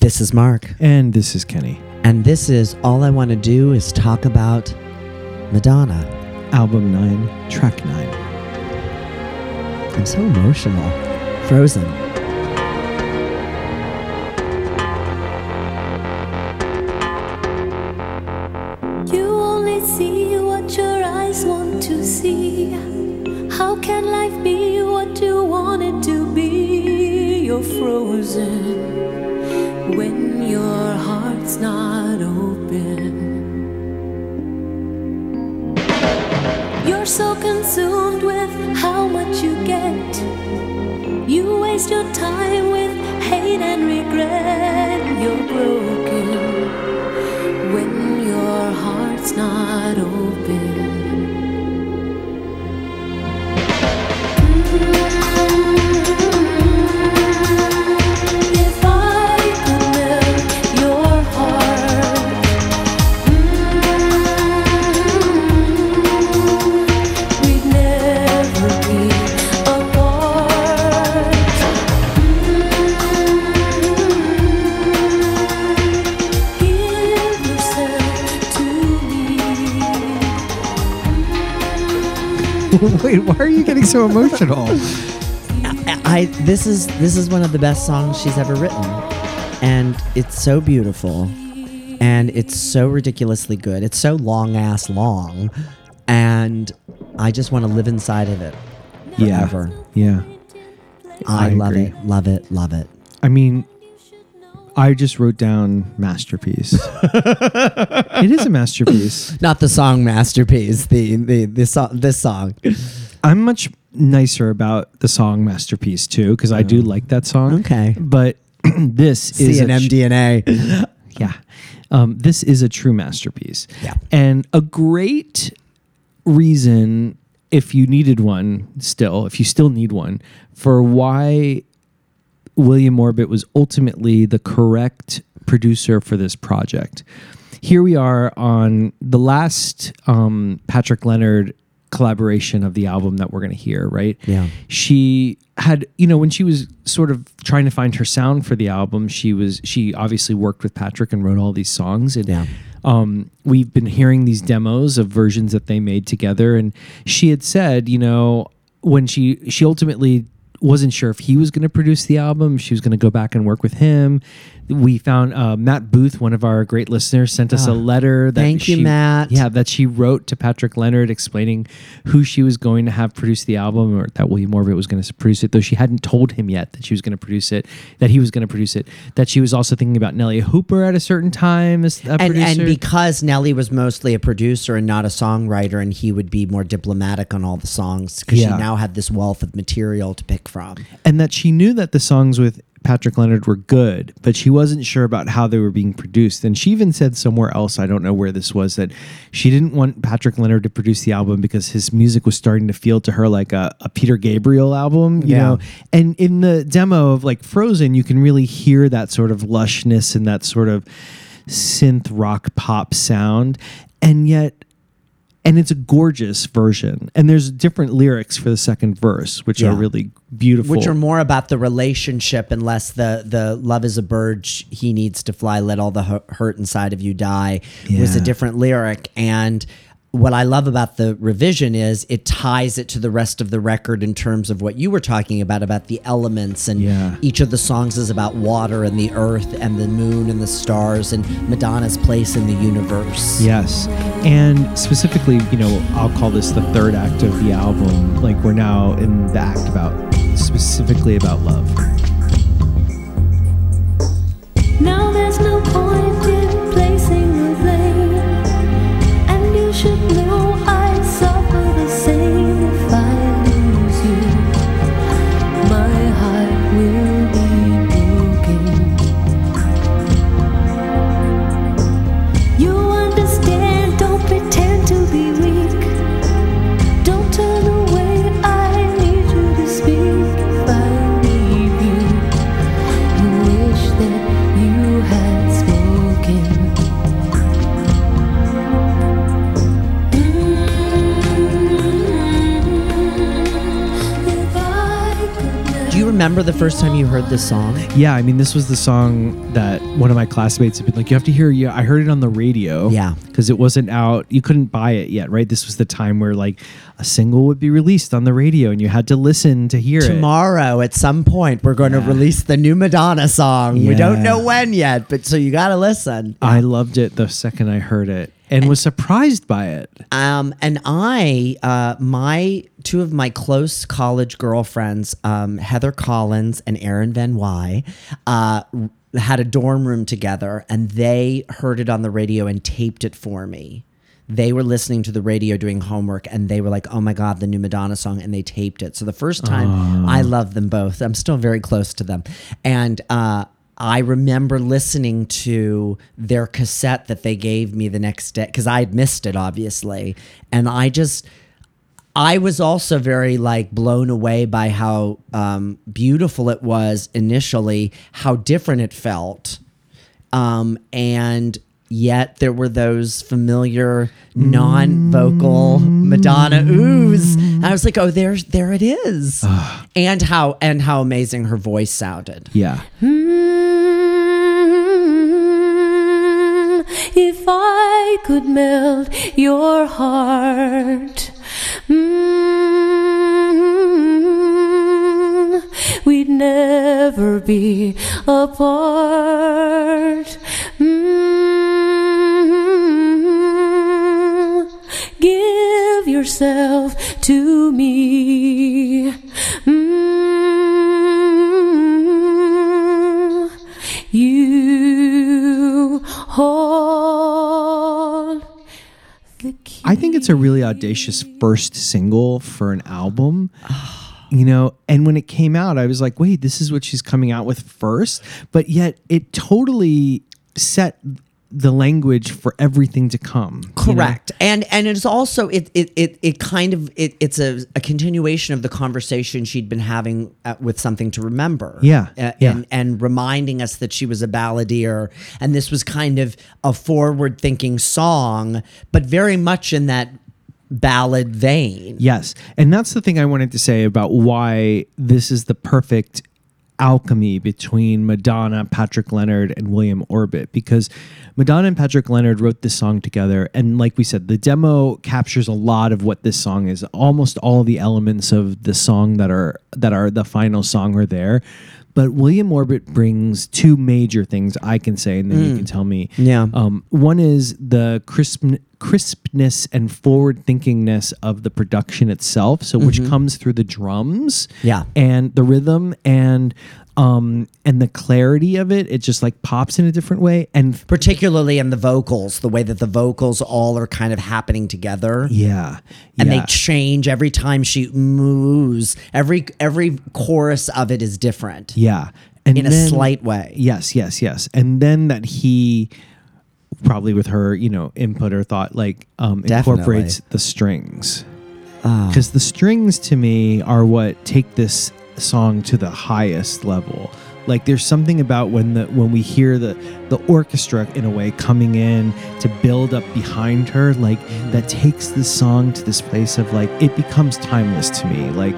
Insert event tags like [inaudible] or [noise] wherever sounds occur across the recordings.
This is Mark. And this is Kenny. And this is All I Want to Do is Talk About Madonna. Album 9, track 9. I'm so emotional. Frozen. So emotional? I, I this is this is one of the best songs she's ever written. And it's so beautiful. And it's so ridiculously good. It's so long ass long. And I just want to live inside of it forever. Yeah. I, I love agree. it. Love it. Love it. I mean, I just wrote down masterpiece. [laughs] it is a masterpiece. Not the song masterpiece, the the the song this song. I'm much nicer about the song masterpiece too because I do like that song. Oh. Okay. But [clears throat] this is a tr- CNMDNA. [laughs] yeah. Um, this is a true masterpiece. Yeah. And a great reason, if you needed one still, if you still need one, for why William Orbit was ultimately the correct producer for this project. Here we are on the last um, Patrick Leonard collaboration of the album that we're going to hear, right? Yeah. She had, you know, when she was sort of trying to find her sound for the album, she was, she obviously worked with Patrick and wrote all these songs. And Yeah. um, we've been hearing these demos of versions that they made together and she had said you know when she she ultimately wasn't sure if he was going to produce the album she was going to go back and work with him we found uh, matt booth one of our great listeners sent us a letter that Ah, thank you, she- Matt. yeah that she wrote to patrick leonard explaining who she was going to have produce the album or that william orbit was going to produce it though she hadn't told him yet that she was going to produce it that he was going to produce it that she was also thinking about nellee hooper at a certain time as a and, producer and because Nellee was mostly a producer and not a songwriter, and he would be more diplomatic on all the songs because Yeah. she now had this wealth of material to pick from. and that she knew that the songs with Patrick Leonard were good, but she wasn't sure about how they were being produced. And she even said somewhere else, I don't know where this was, that she didn't want Patrick Leonard to produce the album because his music was starting to feel to her like a, a Peter Gabriel album, you Yeah. know. And in the demo of like Frozen, you can really hear that sort of lushness and that sort of synth rock pop sound. And yet and it's a gorgeous version. And there's different lyrics for the second verse, which Yeah. are really beautiful. Which are more about the relationship and less the the love is a bird. He needs to fly. Let all the hurt inside of you die. Was a different lyric and. What I love about the revision is it ties it to the rest of the record in terms of what you were talking about about the elements and Yeah. each of the songs is about water and the earth and the moon and the stars and Madonna's place in the universe. Yes. And specifically, you know, I'll call this the third act of the album. Like we're now in the act about specifically about love. Now there's no remember the first time you heard this song? Yeah, I mean, this was the song that one of my classmates had been like, "You have to hear." Yeah, I heard it on the radio. Yeah. because it wasn't out. You couldn't buy it yet, right? This was the time where like a single would be released on the radio, and you had to listen to hear it. Tomorrow, at some point, we're going to release the new Madonna song. We don't know when yet, but so you got to listen. I loved it the second I heard it, and was surprised by it. Um, and I, uh, my two of my close college girlfriends, um, Heather Collins and Erin Van Wy, uh, had a dorm room together, and they heard it on the radio and taped it for me. They were listening to the radio doing homework, and they were like, "Oh my god, the new Madonna song!" And they taped it. So the first time, I loved them both. I'm still very close to them, and. Uh, I remember listening to their cassette that they gave me the next day because I had missed it, obviously. And I just, I was also very like blown away by how um, beautiful it was initially, how different it felt. Um, and yet there were those familiar non-vocal Madonna oohs. And I was like, oh, there's there it is. and how and how amazing her voice sounded. Yeah, Mm, if I could melt your heart, mm, we'd never be apart. Mm, yourself to me. Mm, you hold the key. I think it's a really audacious first single for an album. You know, and when it came out, I was like, wait, this is what she's coming out with first. But yet it totally set the language for everything to come. you know? Correct. And and it's also it it it, it kind of it, it's a, a continuation of the conversation she'd been having uh, with something to remember. Yeah, Uh, yeah. And and reminding us that she was a balladeer and this was kind of a forward thinking song, but very much in that ballad vein. Yes. And that's the thing I wanted to say about why this is the perfect alchemy between Madonna, Patrick Leonard, and William Orbit because Madonna and Patrick Leonard wrote this song together. And like we said, the demo captures a lot of what this song is. Almost all the elements of the song that are that are the final song are there. But William Orbit brings two major things I can say, and then you can tell me. Yeah. Um, one is the crisp, crispness and forward thinkingness of the production itself. So, which comes through the drums, Yeah. and the rhythm and um and the clarity of it. It just like pops in a different way. And Particularly in the vocals, the way that the vocals all are kind of happening together. yeah, and yeah. they change every time she moves. Every every chorus of it is different yeah, and in a slight way. Yes, yes, yes. And then that he probably with her, you know, input or thought like um incorporates the strings. Ah. Because the strings to me are what take this song to the highest level. Like there's something about when the when we hear the the orchestra in a way coming in to build up behind her, like that takes the song to this place of like it becomes timeless to me. Like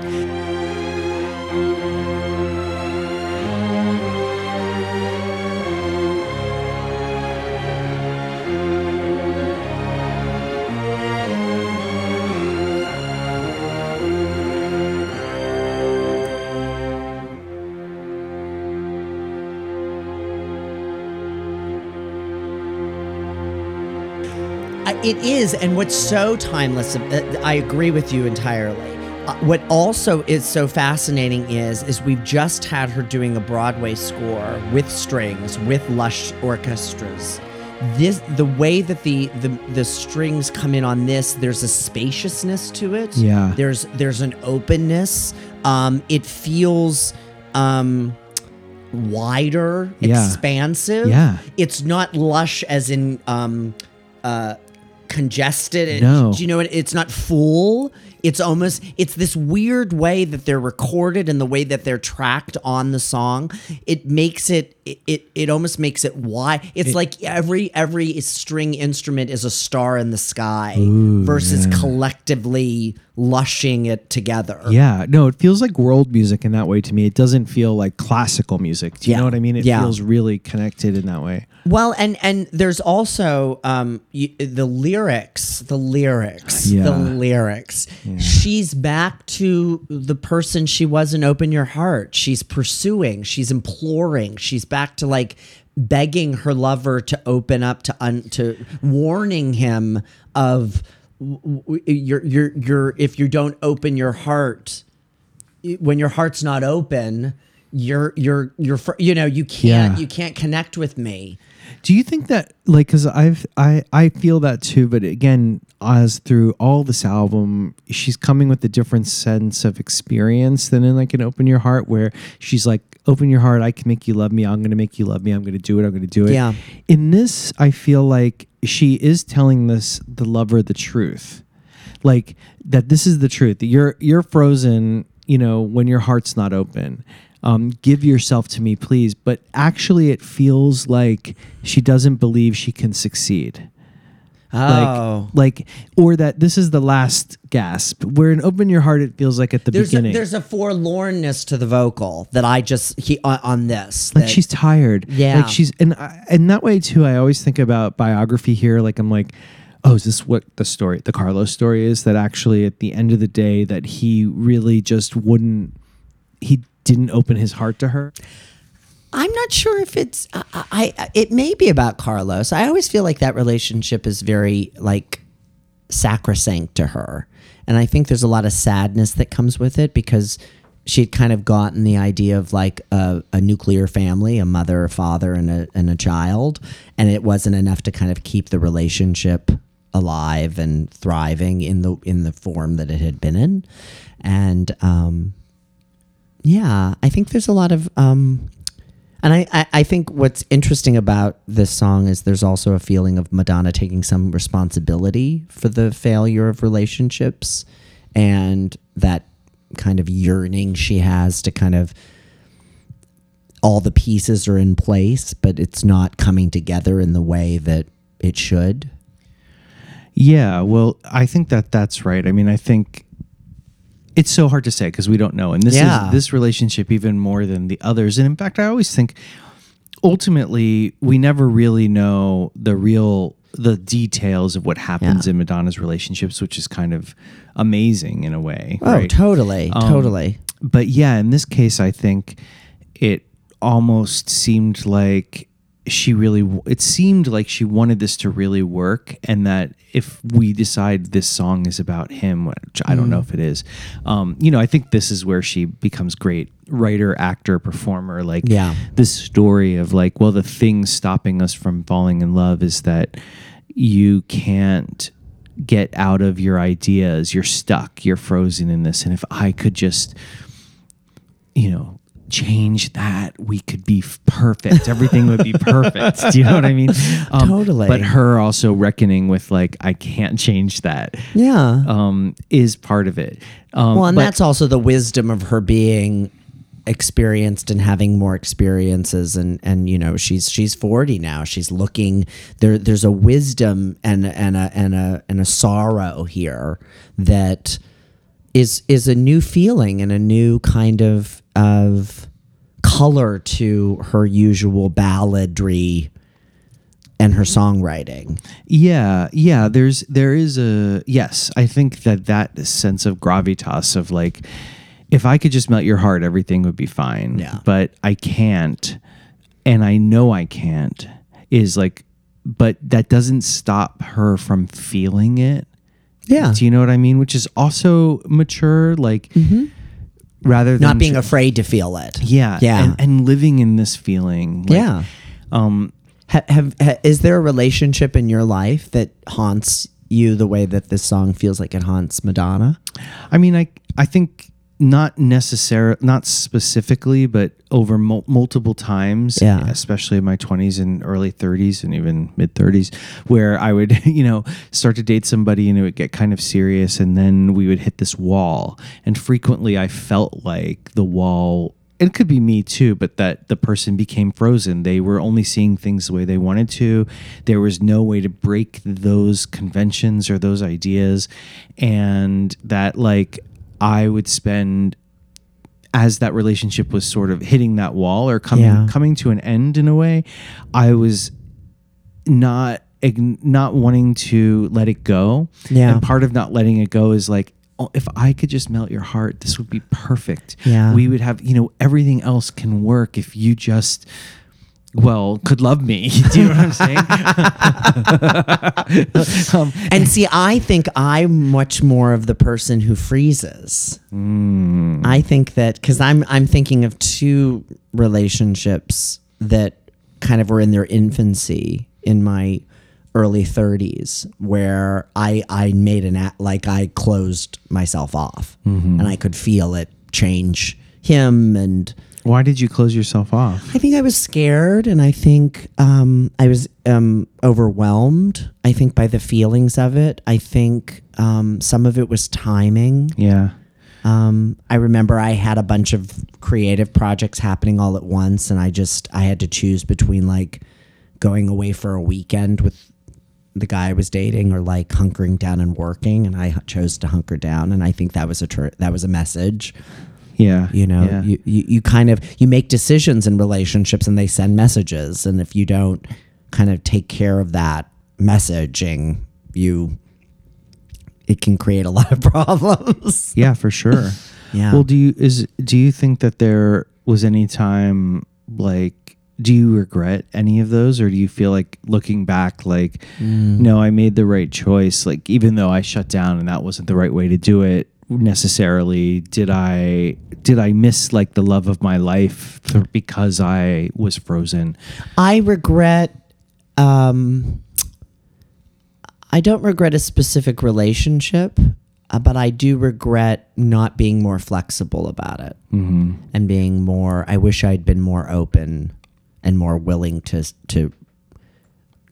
It is, and what's so timeless. uh, I agree with you entirely. Uh, what also is so fascinating is is we've just had her doing a Broadway score with strings, with lush orchestras. This the way that the the the strings come in on this. There's a spaciousness to it. Yeah. There's there's an openness. Um, it feels um wider, Yeah. expansive. Yeah. It's not lush as in um uh congested and No. do you know what it's not full it's almost it's this weird way that they're recorded and the way that they're tracked on the song. It makes it it it, it almost makes it why it's like every every string instrument is a star in the sky versus collectively lushing it together. Yeah, no, it feels like world music in that way to me. It doesn't feel like classical music. Do you Yeah. know what I mean? It Yeah. feels really connected in that way. Well, and and there's also um y the lyrics, the lyrics, the lyrics. She's back to the person she was in Open Your Heart. She's pursuing, she's imploring, she's back to like begging her lover to open up to un, to warning him of you're you're you're if you don't open your heart when your heart's not open you're you're you're fr- you know you can't Yeah. you can't connect with me Do you think that like because I've I I feel that too, but again, as through all this album, she's coming with a different sense of experience than in like an open your heart, where she's like, open your heart, I can make you love me, I'm gonna make you love me, I'm gonna do it, I'm gonna do it. Yeah. In this, I feel like she is telling this the lover the truth, like that this is the truth. That you're you're frozen, you know, when your heart's not open. Um, give yourself to me, please. But actually, it feels like she doesn't believe she can succeed. oh Like, like, or that this is the last gasp. Where in open your heart, it feels like at the there's a, beginning. there's a forlornness to the vocal that I just he on, on this like that- she's tired. Yeah. Like she's and I, and that way too. I always think about biography here. Like I'm like, oh, is this what the story, the Carlos story is? That actually at the end of the day, that he really just wouldn't. He didn't open his heart to her. I'm not sure if it's I, I it may be about Carlos. I always feel like that relationship is very like sacrosanct to her. And I think there's a lot of sadness that comes with it because she'd kind of gotten the idea of like a, a nuclear family, a mother, a father, and a and a child, and it wasn't enough to kind of keep the relationship alive and thriving in the in the form that it had been in. And um yeah, I think there's a lot of um and I, I, I think what's interesting about this song is there's also a feeling of Madonna taking some responsibility for the failure of relationships and that kind of yearning she has to kind of all the pieces are in place, but it's not coming together in the way that it should. Yeah, well, I think that that's right. I mean, I think it's so hard to say because we don't know, and this Yeah. is this relationship even more than the others. And in fact, I always think ultimately we never really know the real the details of what happens Yeah. in Madonna's relationships, which is kind of amazing in a way. Oh, right? totally, Um, totally. But yeah, in this case, I think it almost seemed like she really, it seemed like she wanted this to really work. And that if we decide this song is about him, which I don't Mm. know if it is, um, you know, I think this is where she becomes great writer, actor, performer. Like, Yeah. this story of like, well, the thing stopping us from falling in love is that you can't get out of your ideas. You're stuck. You're frozen in this. And if I could just, you know, change that, we could be perfect. Everything would be perfect. Do you know what I mean? [laughs] Um, Totally. But her also reckoning with like, I can't change that. Yeah. Um, is part of it. Um, Well, and but- that's also the wisdom of her being experienced and having more experiences and and you know she's she's 40 now she's looking there there's a wisdom and and a and a and a sorrow here that is is a new feeling and a new kind of of color to her usual balladry and her songwriting Yeah, yeah. There's there is a yes. I think that that sense of gravitas of like, if I could just melt your heart, everything would be fine. Yeah. But I can't, and I know I can't. Is like, but that doesn't stop her from feeling it. yeah Do you know what I mean? Which is also mature. Like, mm-hmm. Rather than not being tr- afraid to feel it yeah, yeah and, and living in this feeling. like, yeah Um, Ha- have, ha, is there a relationship in your life that haunts you the way that this song feels like it haunts Madonna? I mean, I I think not necessarily, not specifically, but over mul- multiple times, Yeah. especially in my 20s and early 30s and even mid 30s, where I would, [laughs] you know, start to date somebody and it would get kind of serious. And then we would hit this wall. And frequently I felt like the wall, it could be me too, but that the person became frozen. They were only seeing things the way they wanted to. There was no way to break those conventions or those ideas. And that, like, I would spend as that relationship was sort of hitting that wall or coming Yeah. coming to an end in a way, I was not not wanting to let it go. Yeah. And part of not letting it go is like oh, if I could just melt your heart, this would be perfect. Yeah. We would have, you know, everything else can work if you just well, could love me. [laughs] Do you know what I'm saying? [laughs] um, And see, I think I'm much more of the person who freezes. Mm. I think that because I'm I'm thinking of two relationships that kind of were in their infancy in my early 30s where I I made an act like I closed myself off Mm-hmm. and I could feel it change him and why did you close yourself off? I think I was scared, and I think um, I was um, overwhelmed. I think by the feelings of it. I think um, some of it was timing. Yeah. Um, I remember I had a bunch of creative projects happening all at once, and I just I had to choose between like going away for a weekend with the guy I was dating, or like hunkering down and working, and I chose to hunker down, and I think that was a tr- that was a message Yeah. you know Yeah. you, you you kind of you make decisions in relationships and they send messages and if you don't kind of take care of that messaging you it can create a [laughs] lot of problems Yeah, for sure. [laughs] Yeah. Well, do you is do you think that there was any time like do you regret any of those or do you feel like looking back like mm. no, I made the right choice like even though I shut down and that wasn't the right way to do it necessarily did I did I miss like the love of my life because I was frozen? i regret um i don't regret a specific relationship uh, but i do regret not being more flexible about it Mm-hmm. and being more i wish i'd been more open and more willing to to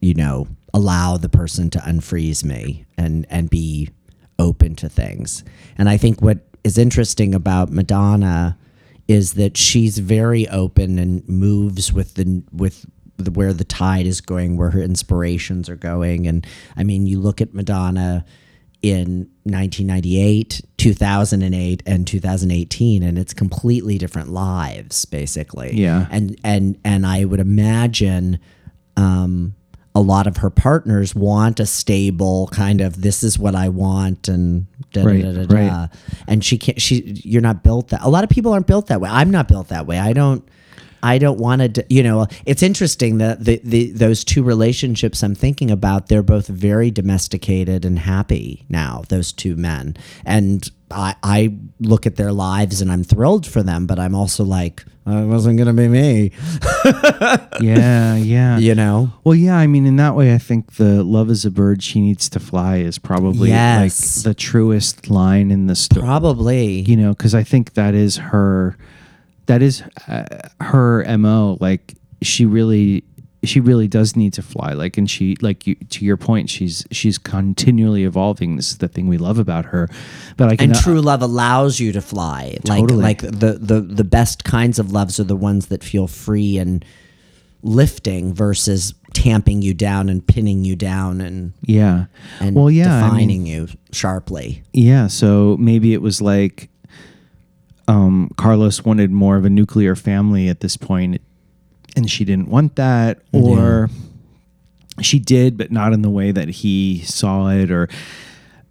you know allow the person to unfreeze me and and be open to things and i think what is interesting about madonna is that she's very open and moves with the with the, where the tide is going where her inspirations are going and i mean you look at madonna in 1998, 2008, and 2018, and it's completely different lives, basically. Yeah. And and and I would imagine um, a lot of her partners want a stable kind of this is what I want and da da da da da. right. And she can't. She you're not built that. A lot of people aren't built that way. I'm not built that way. I don't. I don't want to, you know, it's interesting that the, the those two relationships I'm thinking about, they're both very domesticated and happy now, those two men. And I, I look at their lives and I'm thrilled for them, but I'm also like, oh, it wasn't going to be me, [laughs] Yeah, yeah. you know? Well, yeah, I mean, in that way, I think the "Love is a bird, she needs to fly" is probably Yes. like the truest line in the story. Probably. You know, because I think that is her, that is uh, her mo. Like she really, she really does need to fly. Like, and she, like you, to your point, she's she's continually evolving. This is the thing we love about her. But I can and true love allows you to fly. Like Totally. like the, the the best kinds of loves are the ones that feel free and lifting versus tamping you down and pinning you down and yeah. and well, yeah, I mean- defining you sharply. Yeah, so maybe it was like um, Carlos wanted more of a nuclear family at this point, and she didn't want that, or she did, but not in the way that he saw it, or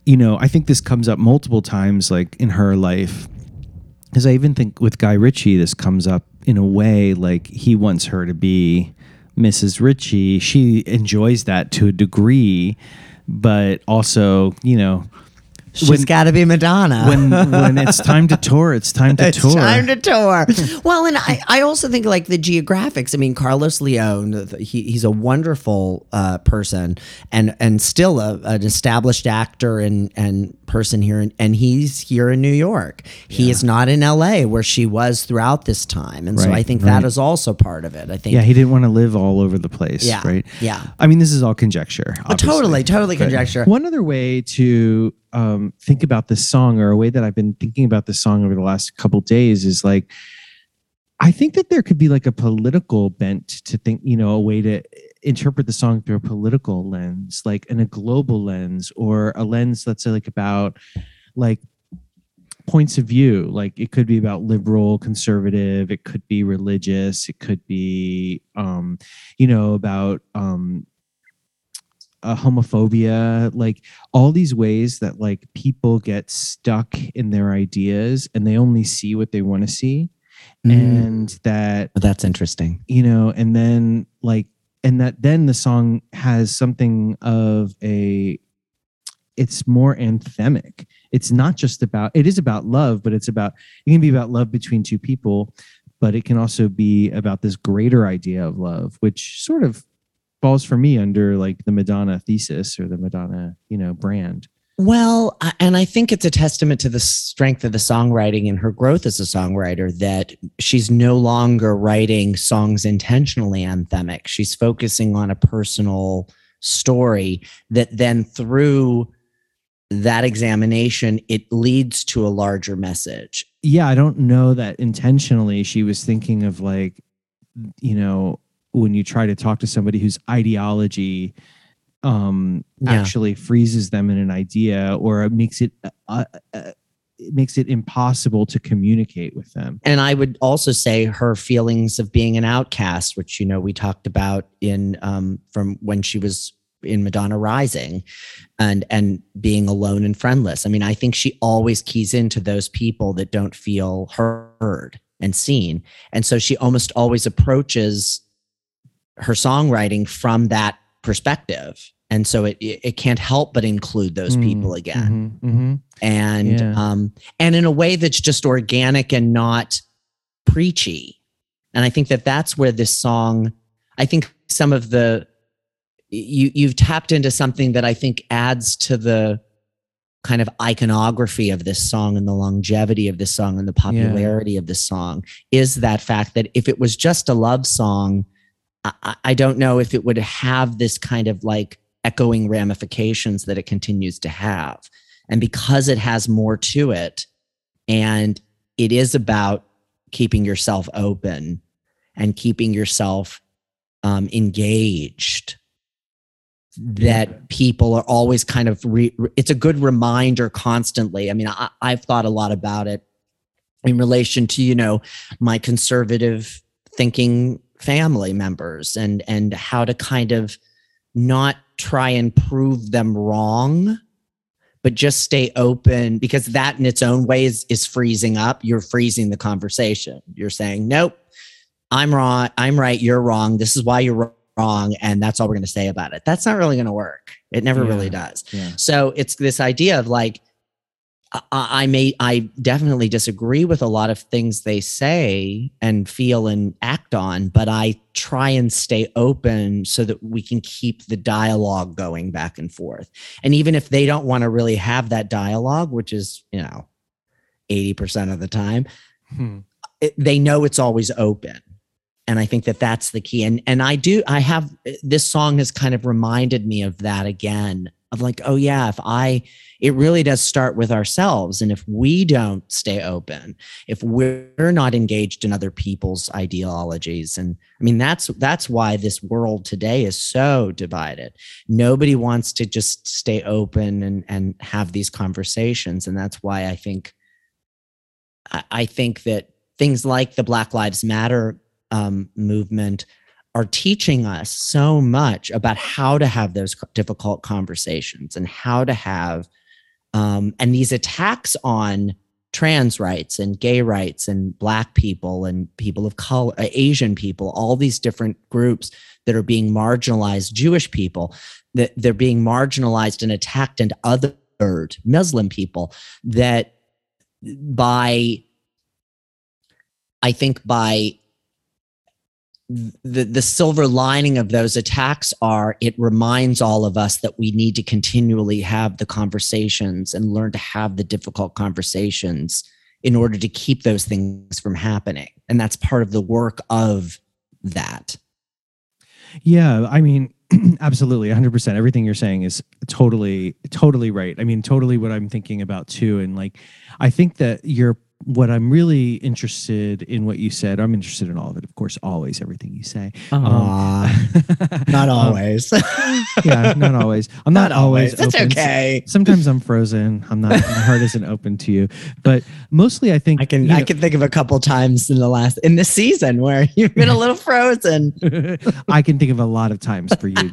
you know, I think this comes up multiple times, like in her life, because I even think with Guy Ritchie, this comes up in a way like he wants her to be Mrs. Ritchie. She enjoys that to a degree, but also, you know, She's when got to be Madonna. when when it's [laughs] time to tour, it's time to tour. it's tour. time to tour. [laughs] well, and I, I also think like the geographics. I mean, Carlos Leon, he, he's a wonderful uh, person and and still a, an established actor and and person here, in, and he's here in New York. He is not in L.A. where she was throughout this time, and so I think right. that is also part of it. I think. yeah, he didn't want to live all over the place, Yeah, right? yeah. I mean, this is all conjecture. Oh, totally, totally But conjecture. One other way to um, think about this song, or a way that I've been thinking about this song over the last couple days, is like, I think that there could be like a political bent to think, you know, a way to interpret the song through a political lens, like in a global lens, or a lens that's like about like points of view. Like it could be about liberal, conservative, it could be religious, it could be, um, you know, about um, uh, homophobia, like all these ways that like people get stuck in their ideas and they only see what they want to see, Mm. and that That's interesting. you know, and then like, and that then the song has something of a, it's more anthemic. It's not just about, it is about love, but it's about, it can be about love between two people, but it can also be about this greater idea of love, which sort of falls for me under like the Madonna thesis or the Madonna, you know, brand. Well, and I think it's a testament to the strength of the songwriting and her growth as a songwriter that she's no longer writing songs intentionally anthemic. She's focusing on a personal story that then through that examination it leads to a larger message. yeah, I don't know that intentionally she was thinking of like, you know, when you try to talk to somebody whose ideology um Yeah. actually freezes them in an idea or it makes it uh, uh, it makes it impossible to communicate with them. And I would also say her feelings of being an outcast, which you know we talked about in um, from when she was in Madonna Rising, and and being alone and friendless. I mean, I think she always keys into those people that don't feel heard and seen, and so she almost always approaches her songwriting from that perspective. And so it it can't help but include those people again Mhm, mhm. and Yeah. um and in a way that's just organic and not preachy and i think that that's where this song i think some of the you you've tapped into something that i think adds to the kind of iconography of this song and the longevity of this song and the popularity of this song is that fact that if it was just a love song I- I, don't know if it would have this kind of like echoing ramifications that it continues to have. And because it has more to it and it is about keeping yourself open and keeping yourself um, engaged that people are always kind of re- it's a good reminder constantly. I mean I, i've thought a lot about it in relation to you know my conservative thinking family members and and how to kind of not try and prove them wrong but just stay open because that in its own way is, is freezing up. You're freezing the conversation. You're saying nope i'm wrong. I'm right. You're wrong. This is why you're wrong and that's all we're going to say about it. That's not really going to work. It never really does. Yeah. so it's this idea of like I, I may I definitely disagree with a lot of things they say and feel and act on, but I try and stay open so that we can keep the dialogue going back and forth. And even if they don't want to really have that dialogue, which is, you know, 80% of the time, Hmm. it, they know it's always open and i think that that's the key and and i do i have this song has kind of reminded me of that again of like oh yeah if i it really does start with ourselves. And if we don't stay open if we're not engaged in other people's ideologies and i mean that's that's why this world today is so divided. Nobody wants to just stay open and and have these conversations. And that's why i think I, I think that things like the Black Lives Matter um, movement are teaching us so much about how to have those difficult conversations and how to have um, and these attacks on trans rights and gay rights and black people and people of color uh, asian people all these different groups that are being marginalized jewish people that they're being marginalized and attacked and other Muslim people that by I think by the the silver lining of those attacks are it reminds all of us that we need to continually have the conversations and learn to have the difficult conversations in order to keep those things from happening and that's part of the work of that Yeah, I mean, [clears throat] absolutely, 100%. Everything you're saying is totally, totally right. I mean, totally what I'm thinking about too. And like, I think that you're, what I'm really interested in what you said, I'm interested in all of it, of course, always everything you say. Um, not [laughs] um, always [laughs] yeah, not always. I'm not, always. it's open. okay Sometimes I'm frozen. I'm not, my heart isn't open to you. But mostly I think, I can you I can think of a couple times in the last in the season where [laughs] you've been a little frozen. I can think of a lot of times for you.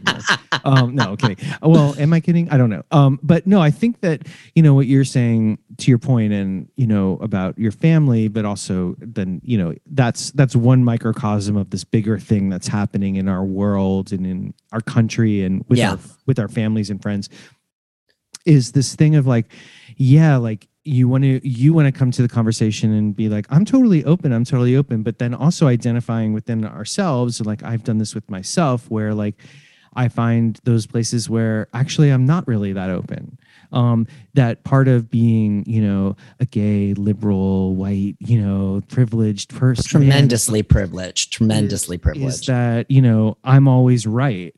Um, no, kidding. Well, am I kidding? I don't know. Um, but no, I think that you know what you're saying to your point, and you know about your family, but also then you know that's that's one microcosm of this bigger thing that's happening in our world and in our country and with Yeah. our with our families and friends. Is this thing of like, yeah, like you want to you want to come to the conversation and be like i'm totally open i'm totally open but then also identifying within ourselves like i've done this with myself where like i find those places where actually i'm not really that open um that part of being you know a gay liberal white you know privileged person tremendously privileged, tremendously is privileged. that you know i'm always right.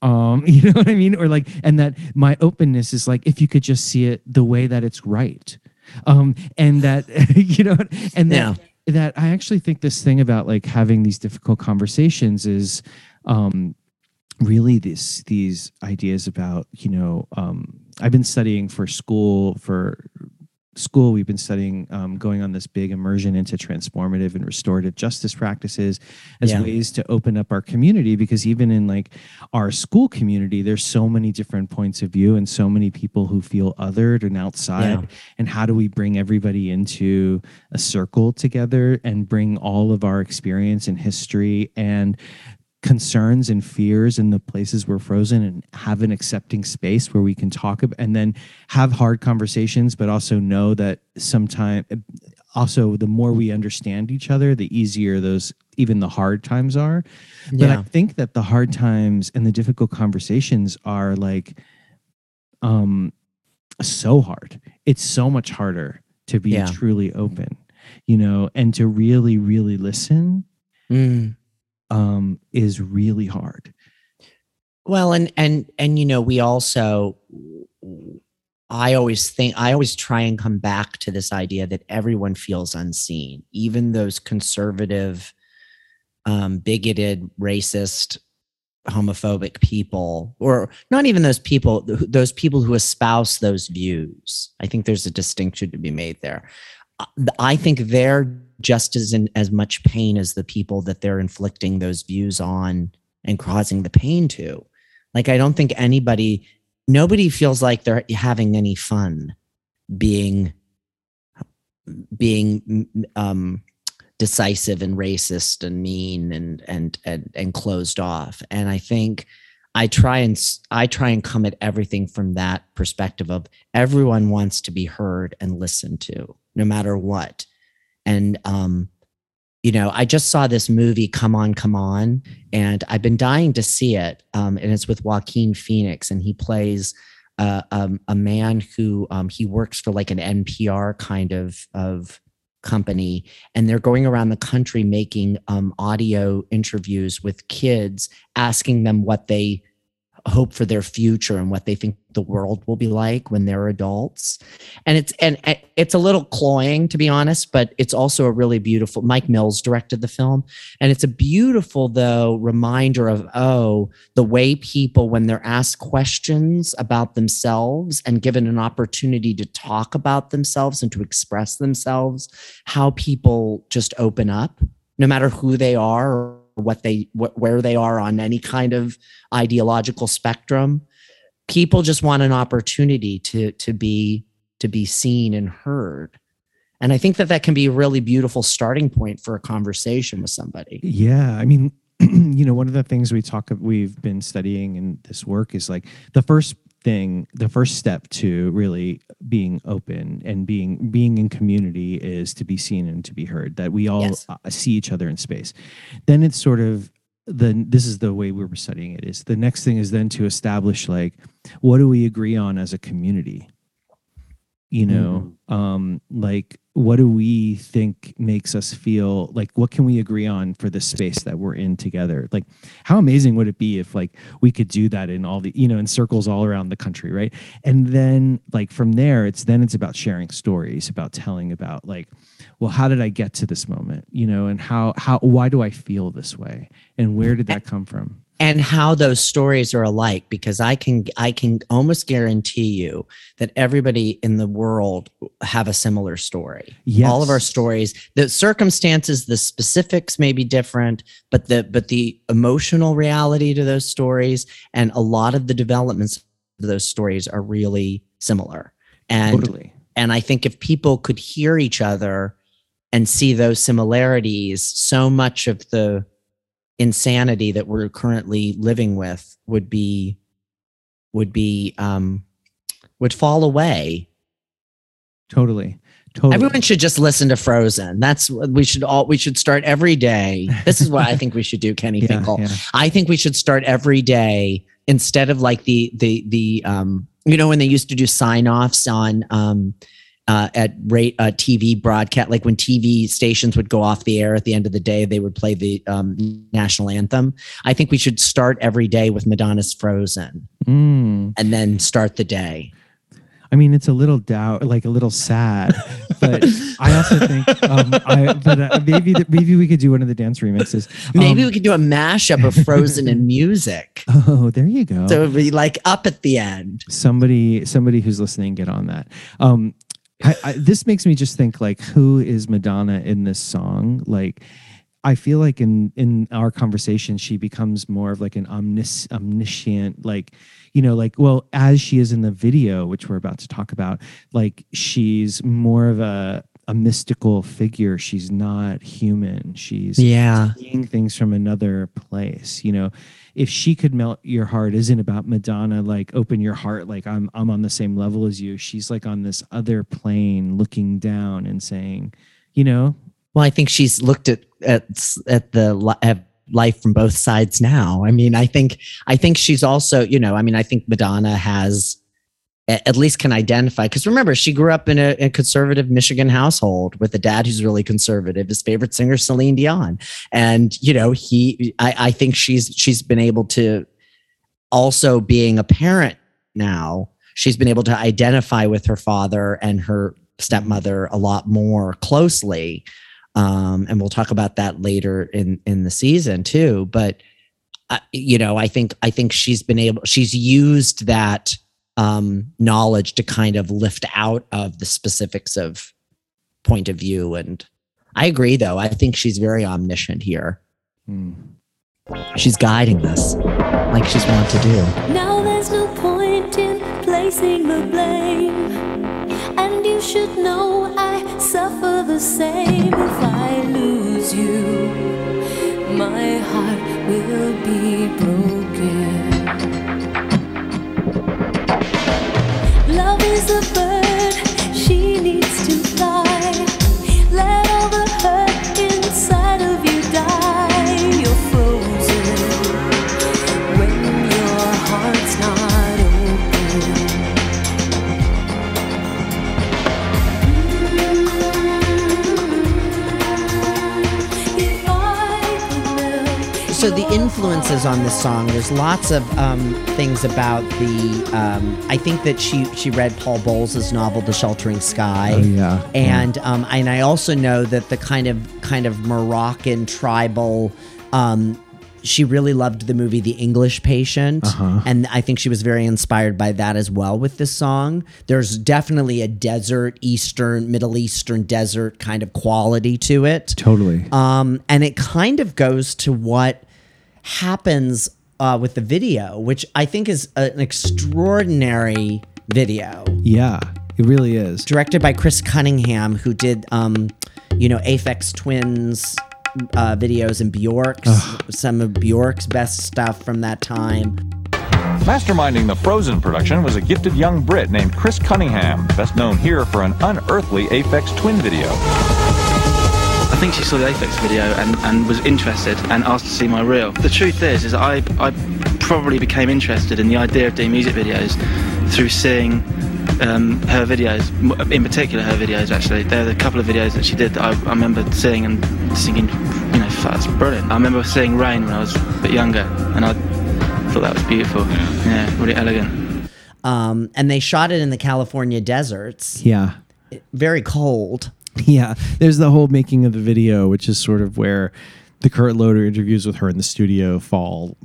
Um [laughs] you know what i mean? Or like and that my openness is like if you could just see it the way that it's right. Um and that [laughs] you know and that that i actually think this thing about like having these difficult conversations is um really this these ideas about you know um i've been studying for school for school we've been studying um, going on this big immersion into transformative and restorative justice practices as Yeah. ways to open up our community because even in like our school community there's so many different points of view and so many people who feel othered and outside Yeah. and how do we bring everybody into a circle together and bring all of our experience and history and concerns and fears in the places we're frozen and have an accepting space where we can talk about and then have hard conversations but also know that sometimes also the more we understand each other the easier those even the hard times are but i think that the hard times and the difficult conversations are like um so hard it's so much harder to be Yeah. truly open you know and to really really listen Mm. Um is really hard Well, and and and you know, we also I always think I always try and come back to this idea that everyone feels unseen, even those conservative, um, bigoted, racist, homophobic people, or not even those people, those people who espouse those views. I think there's a distinction to be made there. I think they're just as in as much pain as the people that they're inflicting those views on and causing the pain to. Like, I don't think anybody, nobody feels like they're having any fun being, being um, decisive and racist and mean and and and and closed off. And I think I try and I try and come at everything from that perspective of everyone wants to be heard and listened to, no matter what. And um, you know, I just saw this movie, Come On, Come On, and I've been dying to see it. Um, and it's with Joaquin Phoenix, and he plays uh, um, a man who um, he works for like an NPR kind of of company, and they're going around the country making um, audio interviews with kids, asking them what they hope for their future and what they think the world will be like when they're adults. And it's and, it's a little cloying to be honest but it's also a really beautiful mike mills directed the film. And it's a beautiful though reminder of oh the way people when they're asked questions about themselves and given an opportunity to talk about themselves and to express themselves how people just open up no matter who they are or what they where they are on any kind of ideological spectrum. People just want an opportunity to to be to be seen and heard. And i think that that can be a really beautiful starting point for a conversation with somebody. Yeah, I mean, [clears throat] you know, one of the things we talk we've been studying in this work is like the first thing, the first step to really being open and being being in community is to be seen and to be heard. That we all Yes. uh, see each other in space. Then it's sort of the this is the way we were studying it is the next thing is then to establish like what do we agree on as a community you know um like what do we think makes us feel like what can we agree on for the space that we're in together? Like how amazing would it be if like we could do that in all the you know in circles all around the country right? And then like from there it's then it's about sharing stories about telling about like well how did i get to this moment you know and how how why do i feel this way? And where did that come from and how those stories are alike because i can i can almost guarantee you that everybody in the world have a similar story. All of our stories the circumstances the specifics may be different but the but the emotional reality to those stories and a lot of the developments of those stories are really similar. And totally. and I think if people could hear each other and see those similarities, so much of the insanity that we're currently living with would be would be um would fall away. totally totally Everyone should just listen to Frozen. That's what we should all we should start every day. This is what I think we should do, Kenny [laughs] yeah, Finkel. yeah. I think we should start every day instead of like the the the um you know when they used to do sign offs on um uh, at rate uh, TV broadcast like when TV stations would go off the air at the end of the day they would play the um, national anthem. I think we should start every day with Madonna's Frozen Mm. and then start the day. I mean, it's a little doubt, like a little sad, [laughs] but I also think, um, I, but uh, maybe maybe we could do one of the dance remixes. Maybe Um, we could do a mashup of Frozen and [laughs] music. Oh, there you go. So it'd be like up at the end. somebody, somebody who's listening, get on that. Um, I, I, this makes me just think, like, who is Madonna in this song? Like, I feel like in in our conversation, she becomes more of like an omnis, omniscient, like you know, like well, as she is in the video, which we're about to talk about, like she's more of a a mystical figure. She's not human. She's Yeah. seeing things from another place. You know, if she could melt your heart, isn't about Madonna like open your heart, like I'm I'm on the same level as you. She's like on this other plane, looking down and saying, you know, Well, I think she's looked at at at the at life from both sides now. I mean, I think I think she's also, you know, I mean, I think Madonna has at least can identify because remember she grew up in a, a conservative Michigan household with a dad who's really conservative. His favorite singer Celine Dion, and you know he. I, I think she's she's been able to also being a parent now. She's been able to identify with her father and her stepmother a lot more closely um, and we'll talk about that later in in the season too. But uh, you know, I think I think she's been able, she's used that um, knowledge to kind of lift out of the specifics of point of view. And I agree, though. I think she's very omniscient here. hmm, She's guiding us like she's wont to do. Now there's no point in placing the blame. And you should know I suffer the same if I lose you. My heart will be broken. Is bird, So the influences on this song, there's lots of um, things about the. Um, I think that she she read Paul Bowles' novel *The Sheltering Sky*. Oh, yeah. and um, and I also know that the kind of kind of Moroccan tribal. Um, she really loved the movie The English Patient, Uh-huh. and I think she was very inspired by that as well with this song. There's definitely a desert, Eastern, Middle Eastern desert kind of quality to it. totally. Um, and it kind of goes to what happens uh, with the video, which I think is an extraordinary video, yeah, it really is. directed by Chris Cunningham, who did, um, you know, Aphex Twin's uh, videos and Bjork's, some of Bjork's best stuff from that time. Masterminding the Frozen production was a gifted young Brit named Chris Cunningham, best known here for an unearthly Aphex Twin video. I think she saw the Aphex video and, and was interested and asked to see my reel. The truth is, is I, I probably became interested in the idea of doing music videos through seeing um, her videos, in particular her videos actually. There are a couple of videos that she did that I, I remember seeing and thinking, you know, "Fuck, that's brilliant. I remember seeing Rain when I was a bit younger and I thought that was beautiful. Yeah, really elegant. Um, and they shot it in the California deserts, Yeah. very cold. [laughs] Yeah, there's the whole making of the video, which is sort of where the Kurt Loder interviews with her in the studio fall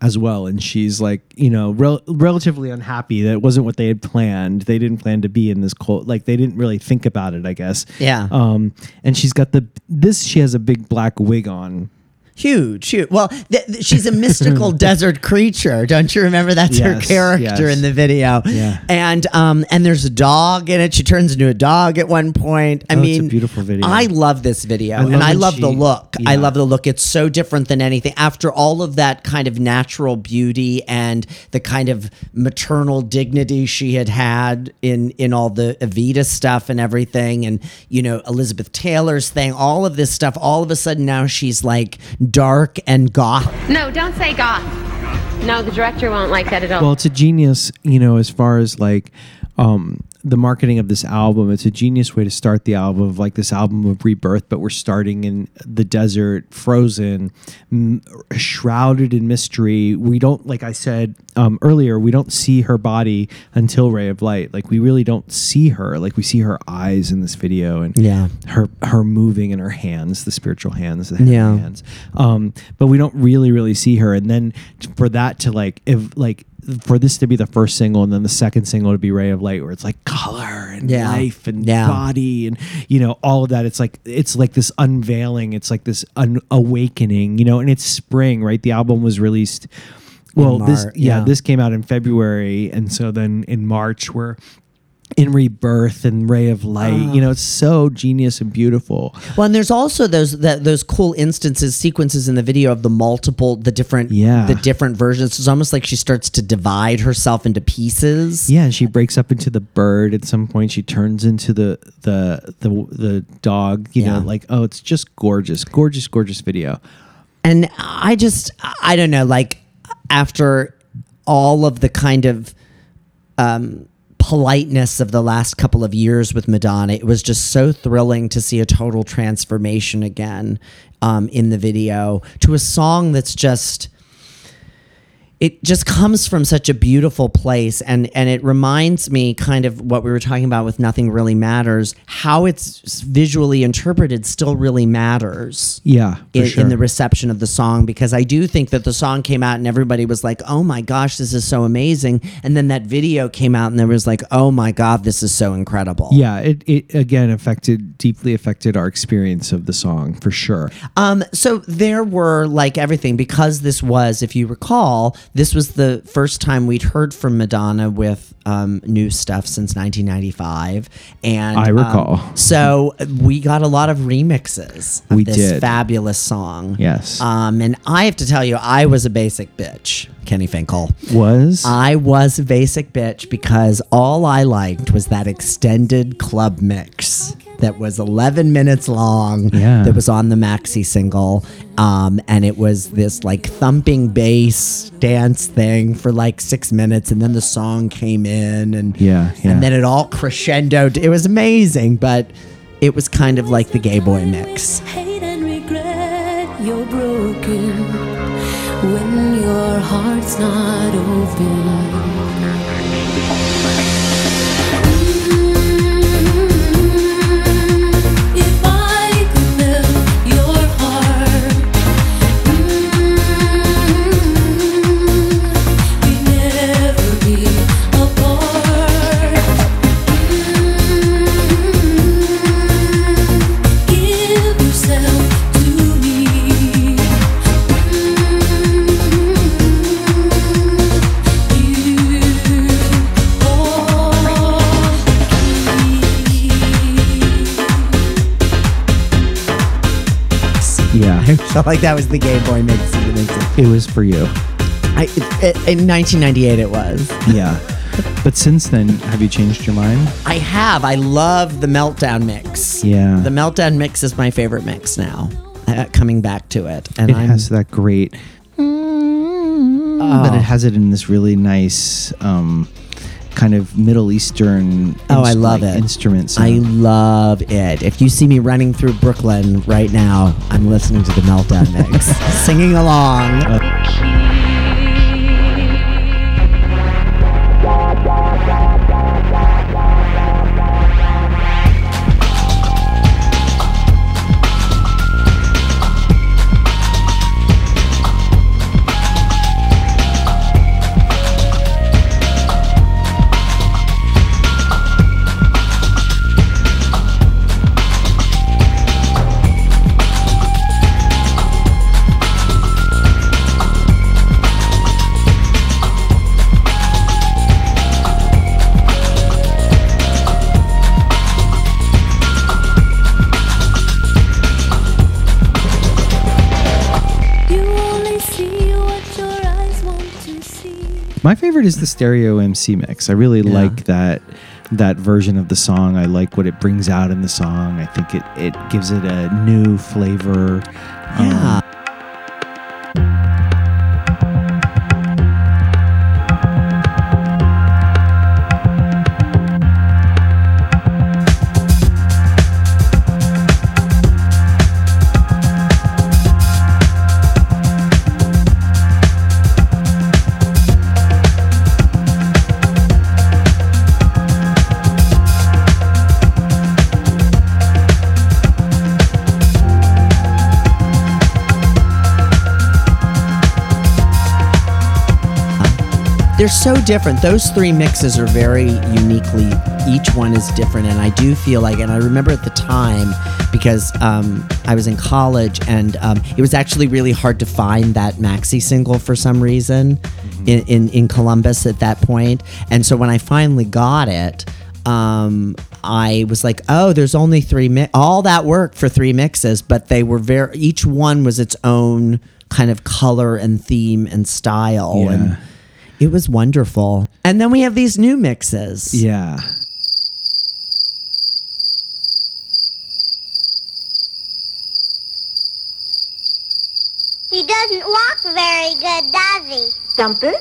as well. And she's like, you know, rel- relatively unhappy that it wasn't what they had planned. They didn't plan to be in this cold, like they didn't really think about it, I guess. Yeah. Um, and she's got the this. She has a big black wig on. Huge, huge. Well, th- th- she's a mystical [laughs] desert creature. Don't you remember? That's her character yes. in the video. Yeah. And um, and there's a dog in it. She turns into a dog at one point. I Oh, it's a mean, beautiful video. I love this video, I love and I love the she- look. I love the look. It's so different than anything. After all of that kind of natural beauty and the kind of maternal dignity she had had in in all the Evita stuff and everything, and you know Elizabeth Taylor's thing, all of this stuff. All of a sudden now she's like dark and goth. No, don't say goth. No, the director won't like that at all. Well, it's a genius, you know, as far as like um, the marketing of this album. It's a genius way to start the album of like this album of rebirth, but we're starting in the desert, frozen, m- shrouded in mystery. We don't, like I said um, earlier, we don't see her body until Ray of Light. Like we really don't see her. Like we see her eyes in this video and Yeah. her her moving in her hands, the spiritual hands, the Yeah. hands. Um, but we don't really, really see her. And then for that to like, if like for this to be the first single, and then the second single to be Ray of Light, where it's like color and Yeah. life and Yeah. body and you know all of that. It's like it's like this unveiling. It's like this un- awakening. You know, and it's spring, right? The album was released. Well, this yeah, yeah. this came out in February, and so then in March we're in rebirth and ray of light. Ah. you know, it's so genius and beautiful. Well, and there's also those that those cool instances, sequences in the video of the multiple, the different, Yeah. the different versions. It's almost like she starts to divide herself into pieces. Yeah, and she breaks up into the bird at some point. She turns into the the the the dog. You Yeah. know, like oh, it's just gorgeous, gorgeous, gorgeous video. And I just, I don't know, like after all of the kind of um, politeness of the last couple of years with Madonna, it was just so thrilling to see a total transformation again um, in the video to a song that's just. It just comes from such a beautiful place, and and it reminds me kind of what we were talking about with "Nothing Really Matters." How it's visually interpreted still really matters Yeah, in, sure. in the reception of the song because I do think that the song came out and everybody was like, "Oh my gosh, this is so amazing!" And then that video came out and there was like, "Oh my god, this is so incredible." yeah, it, it again affected deeply affected our experience of the song for sure. Um, so there were like everything because this was, if you recall, this was the first time we'd heard from Madonna with um, new stuff since 1995, and I um, recall. so we got a lot of remixes of We this did. fabulous song. Yes. Um, and I have to tell you, I was a basic bitch, Kenny Finkel. Was I was a basic bitch because all I liked was that extended club mix that was 11 minutes long. Yeah. That was on the maxi single. Um, and it was this like thumping bass dance thing for like six minutes. And then the song came in and, Yeah, yeah. and then it all crescendoed. It was amazing, but it was kind of like the gay boy mix. Hate and regret you're broken when your heart's not open. [laughs] I felt like that was the gay boy mix. of the mix. it was for you. I, it, in 1998, it was. Yeah. But since then, have you changed your mind? I have. I love the meltdown mix. Yeah. The meltdown mix is my favorite mix now. Uh, coming back to it, and It I'm has that great, but it has it in this really nice, um, kind of Middle Eastern. Oh, I love like, it. Instrument I love it. If you see me running through Brooklyn right now, I'm listening to the meltdown mix, [laughs] singing along. You favorite is the stereo MC mix. I really Yeah. like that that version of the song. I like what it brings out in the song. I think it it gives it a new flavor. Um, They're so different. Those three mixes are very uniquely, each one is different. And I do feel like, and I remember at the time, because um, I was in college and um, it was actually really hard to find that maxi single for some reason in, in, in Columbus at that point. And so when I finally got it, um, I was like, oh, there's only three, mi- all that work for three mixes, but they were very, each one was its own kind of color and theme and style. Yeah. And it was wonderful. And then we have these new mixes. Yeah. He doesn't walk very good, does he? Thumper?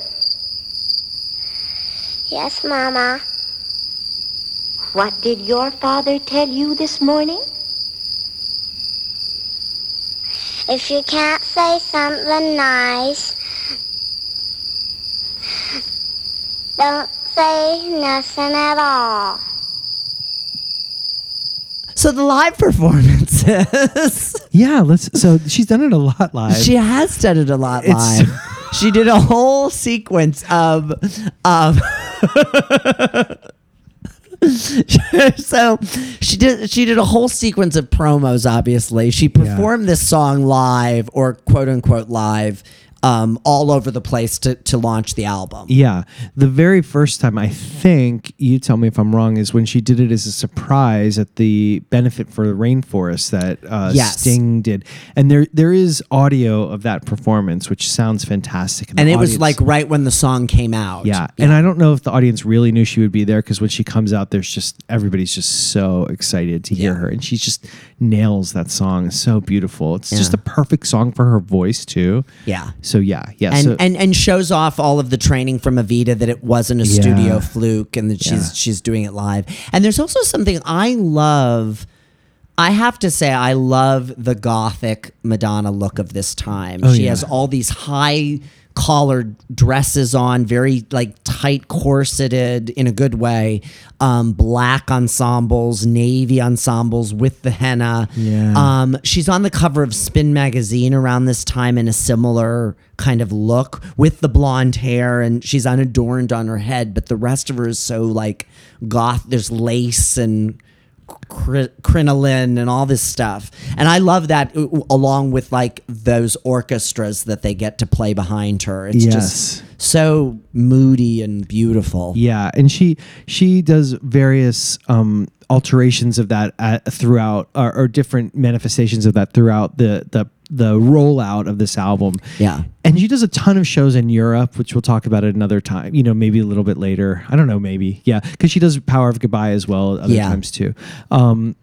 Yes, Mama. What did your father tell you this morning? If you can't say something nice, don't say nothing at all. So the live performances, [laughs] Yeah, let's so she's done it a lot live. she has done it a lot It's- live. [laughs] she did a whole sequence of of [laughs] so she did she did a whole sequence of promos obviously she performed this song live or quote unquote live um, all over the place to, to launch the album Yeah. The very first time, I think, you tell me if I'm wrong, is when she did it as a surprise at the benefit for the rainforest that uh, Yes. Sting did. And there there is audio of that performance, which sounds fantastic. and the it was like right when the song came out Yeah. And I don't know if the audience really knew she would be there because when she comes out, there's just everybody's just so excited to hear Yeah. her. And she's just nails that song. So beautiful. It's just a perfect song for her voice, too. yeah So, yeah. Yeah. and, so, and and shows off all of the training from Evita that it wasn't a studio fluke and that she's Yeah. she's doing it live. And there's also something I love. I have to say I love the gothic Madonna look of this time. Oh, she yeah. has all these high collared dresses on, very like tight corseted in a good way. Um, black ensembles, navy ensembles with the henna. Yeah. Um, she's on the cover of Spin magazine around this time in a similar kind of look with the blonde hair, and she's unadorned on her head, but the rest of her is so like goth. There's lace and cri- crinoline and all this stuff, and I love that uh, along with like those orchestras that they get to play behind her. It's Yes. just so moody and beautiful. Yeah, and she she does various um, alterations of that at, throughout, or, or different manifestations of that throughout the the the rollout of this album. Yeah. And she does a ton of shows in Europe, which we'll talk about at another time. You know, maybe a little bit later. I don't know, maybe. Yeah, because she does Power of Goodbye as well other Yeah. times too. Um,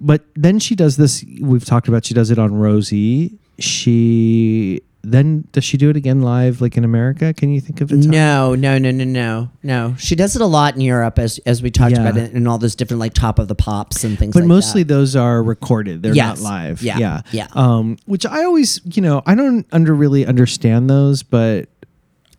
but then she does this. We've talked about. She does it on Rosie. She then does she do it again live, like in America? Can you think of it? No, no, no, no, no, no. She does it a lot in Europe, as as we talked Yeah. about it, in all those different like top of the pops and things. But like mostly that. those are recorded. They're Yes. not live. Yeah. Yeah. Yeah. Um, which I always, you know, I don't under really understand those, but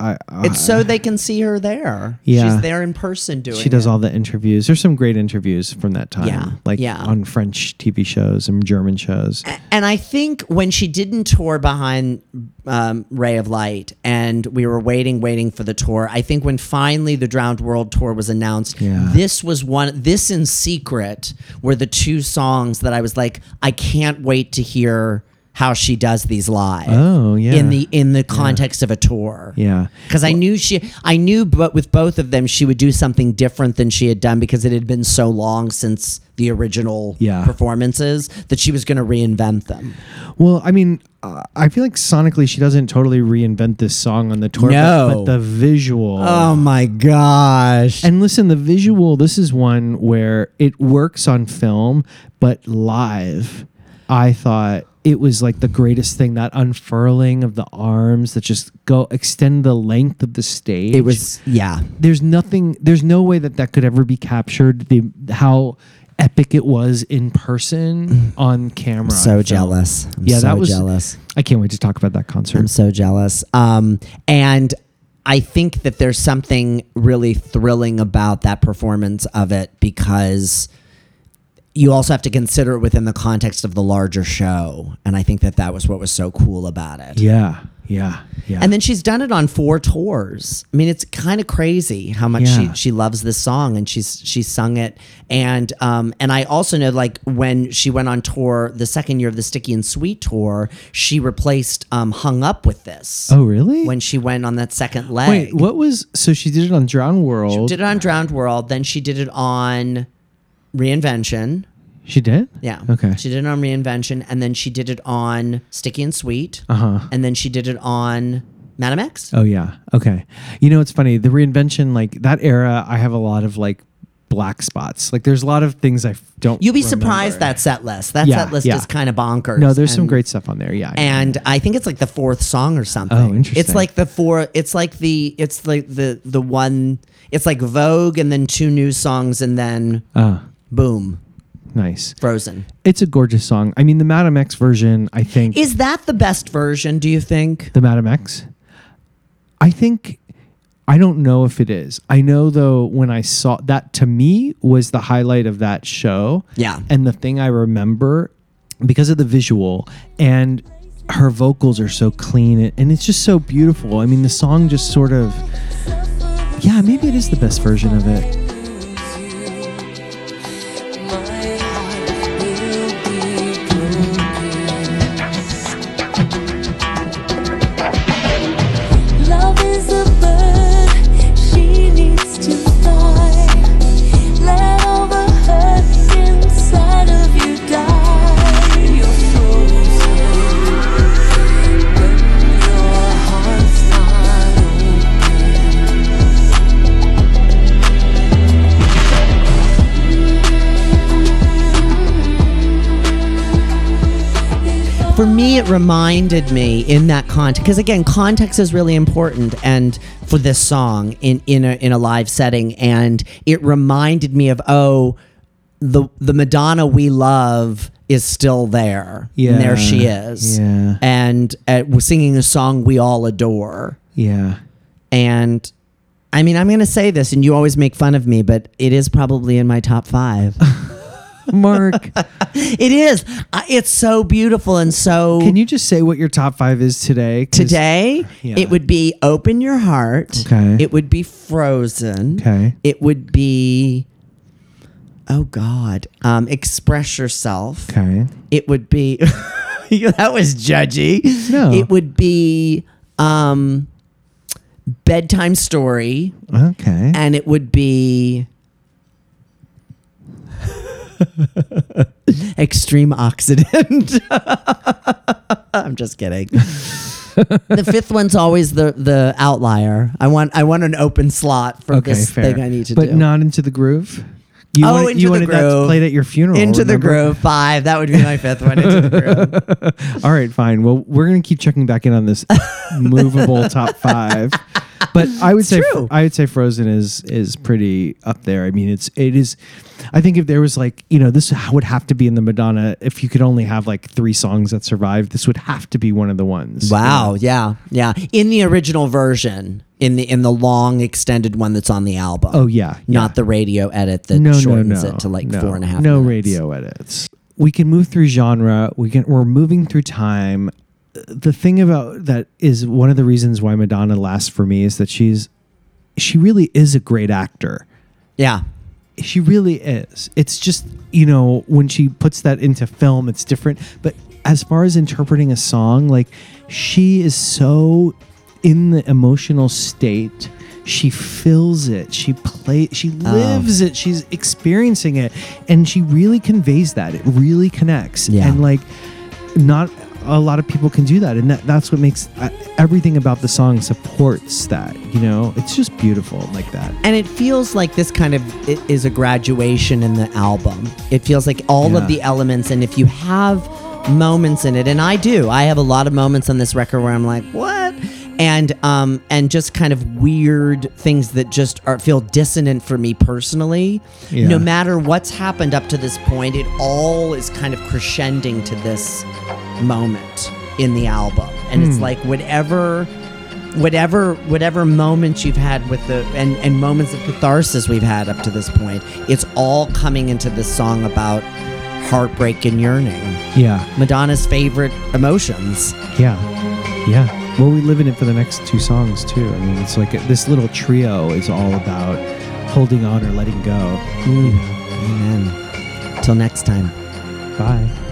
I, I it's so they can see her there. Yeah. she's there in person doing. she does it. all the interviews. There's some great interviews from that time. Yeah, Like yeah. on French TV shows and German shows. And I think when she didn't tour behind um, Ray of Light, and we were waiting, waiting for the tour. I think when finally the Drowned World tour was announced, Yeah. this was one. This in secret were the two songs that I was like, I can't wait to hear how she does these live. Oh, yeah. in the in the context of a tour. Yeah. Because I knew she, I knew, but with both of them, she would do something different than she had done because it had been so long since the original Yeah. performances that she was going to reinvent them. Well, I mean, uh, I feel like sonically she doesn't totally reinvent this song on the tour. but- No. But, the visual. Oh my gosh! And listen, the visual, this is one where it works on film, but live, I thought it was like the greatest thing that unfurling of the arms that just go extend the length of the stage. it was yeah. there's nothing, there's no way that that could ever be captured. The how epic it was in person on camera. So jealous. I'm yeah, so that was jealous. I can't wait to talk about that concert. I'm so jealous. Um, and I think that there's something really thrilling about that performance of it because you also have to consider it within the context of the larger show. And I think that that was what was so cool about it. yeah, yeah, yeah. And then she's done it on four tours. I mean, it's kind of crazy how much Yeah. she, she loves this song and she's she's sung it. And um and I also know like when she went on tour the second year of the Sticky and Sweet tour, she replaced um Hung Up with this. oh, really? When she went on that second leg. Wait, what was so she did it on Drowned World? She did it on Drowned World, then she did it on Reinvention. She did? Yeah. Okay. She did it on Reinvention, and then she did it on Sticky and Sweet. Uh-huh. And then she did it on Madam X. Oh yeah. Okay. You know it's funny, the reinvention like that era I have a lot of like black spots. Like there's a lot of things I f- don't You'll be surprised that set list. That Yeah, set list yeah. is kind of bonkers. No, there's some and- great stuff on there. Yeah. Know. And I think it's like the fourth song or something. Oh, interesting. It's like the four. It's like the. It's like the the one. It's like Vogue and then two new songs and then Ah, boom, nice. Frozen. It's a gorgeous song. I mean the Madam X version, I think Is that the best version? Do you think? the Madam X. I think I don't know if it is. I know though when I saw that to me was the highlight of that show. Yeah. And the thing I remember because of the visual and her vocals are so clean and it's just so beautiful. I mean the song just sort of Yeah, maybe it is the best version of it. Reminded me in that context because again, context is really important, and for this song in in a in a live setting, and it reminded me of oh, the the Madonna we love is still there. and there she is. yeah. and uh, we're singing a song we all adore. Yeah. And I mean, I'm going to say this, and you always make fun of me, but it is probably in my top five. [laughs] Mark, it is. It's so beautiful and so. can you just say what your top 5 is today? Today, Yeah. it would be Open Your Heart. Okay. It would be Frozen. Okay. It would be, oh God, um, Express Yourself. Okay. It would be, [laughs] that was judgy. No. It would be um, Bedtime Story. Okay. And it would be [laughs] Extreme Occident. [laughs] I'm just kidding. the fifth one's always the the outlier. I want I want an open slot for Okay, this fair. thing I need to do. but do. not into the groove. You Oh, wanted, Into you the wanted that Groove. played at your funeral. Into the remember? Groove five. That would be my fifth one. Into the Groove. [laughs] All right, fine. Well, we're gonna keep checking back in on this movable top five. But I would say true. I would say Frozen is is pretty up there. I mean, it's it is. I think if there was like you know this would have to be in the Madonna. If you could only have like three songs that survived, this would have to be one of the ones. Wow. know? Yeah. Yeah. In the original version, in the in the long extended one that's on the album. Oh yeah. Not yeah. the radio edit that no, no, shortens no, it to like no, four and a half. No minutes. radio edits. We can move through genre. We can. We're moving through time. The thing about that is one of the reasons why Madonna lasts for me is that she's she really is a great actor. Yeah. She really is. It's just you know when she puts that into film, it's different. But as far as interpreting a song, like she is so in the emotional state. She feels it. She plays. She oh. lives it. She's experiencing it, and she really conveys that. It really connects. Yeah. And like, not a lot of people can do that, and that, that's what makes uh, everything about the song supports that. You know, it's just beautiful like that. And it feels like this kind of i- is a graduation in the album. It feels like all Yeah. of the elements, and if you have moments in it, and I do, I have a lot of moments on this record where I'm like, what? And um and just kind of weird things that just are feel dissonant for me personally. Yeah. No matter what's happened up to this point, it all is kind of crescending to this moment in the album, and it's like whatever whatever whatever moments you've had with the and and moments of catharsis we've had up to this point it's all coming into this song about heartbreak and yearning Yeah, madonna's favorite emotions yeah, yeah. Well, we live in it for the next two songs too. I mean, it's like this little trio is all about holding on or letting go. Mm. amen till next time Bye.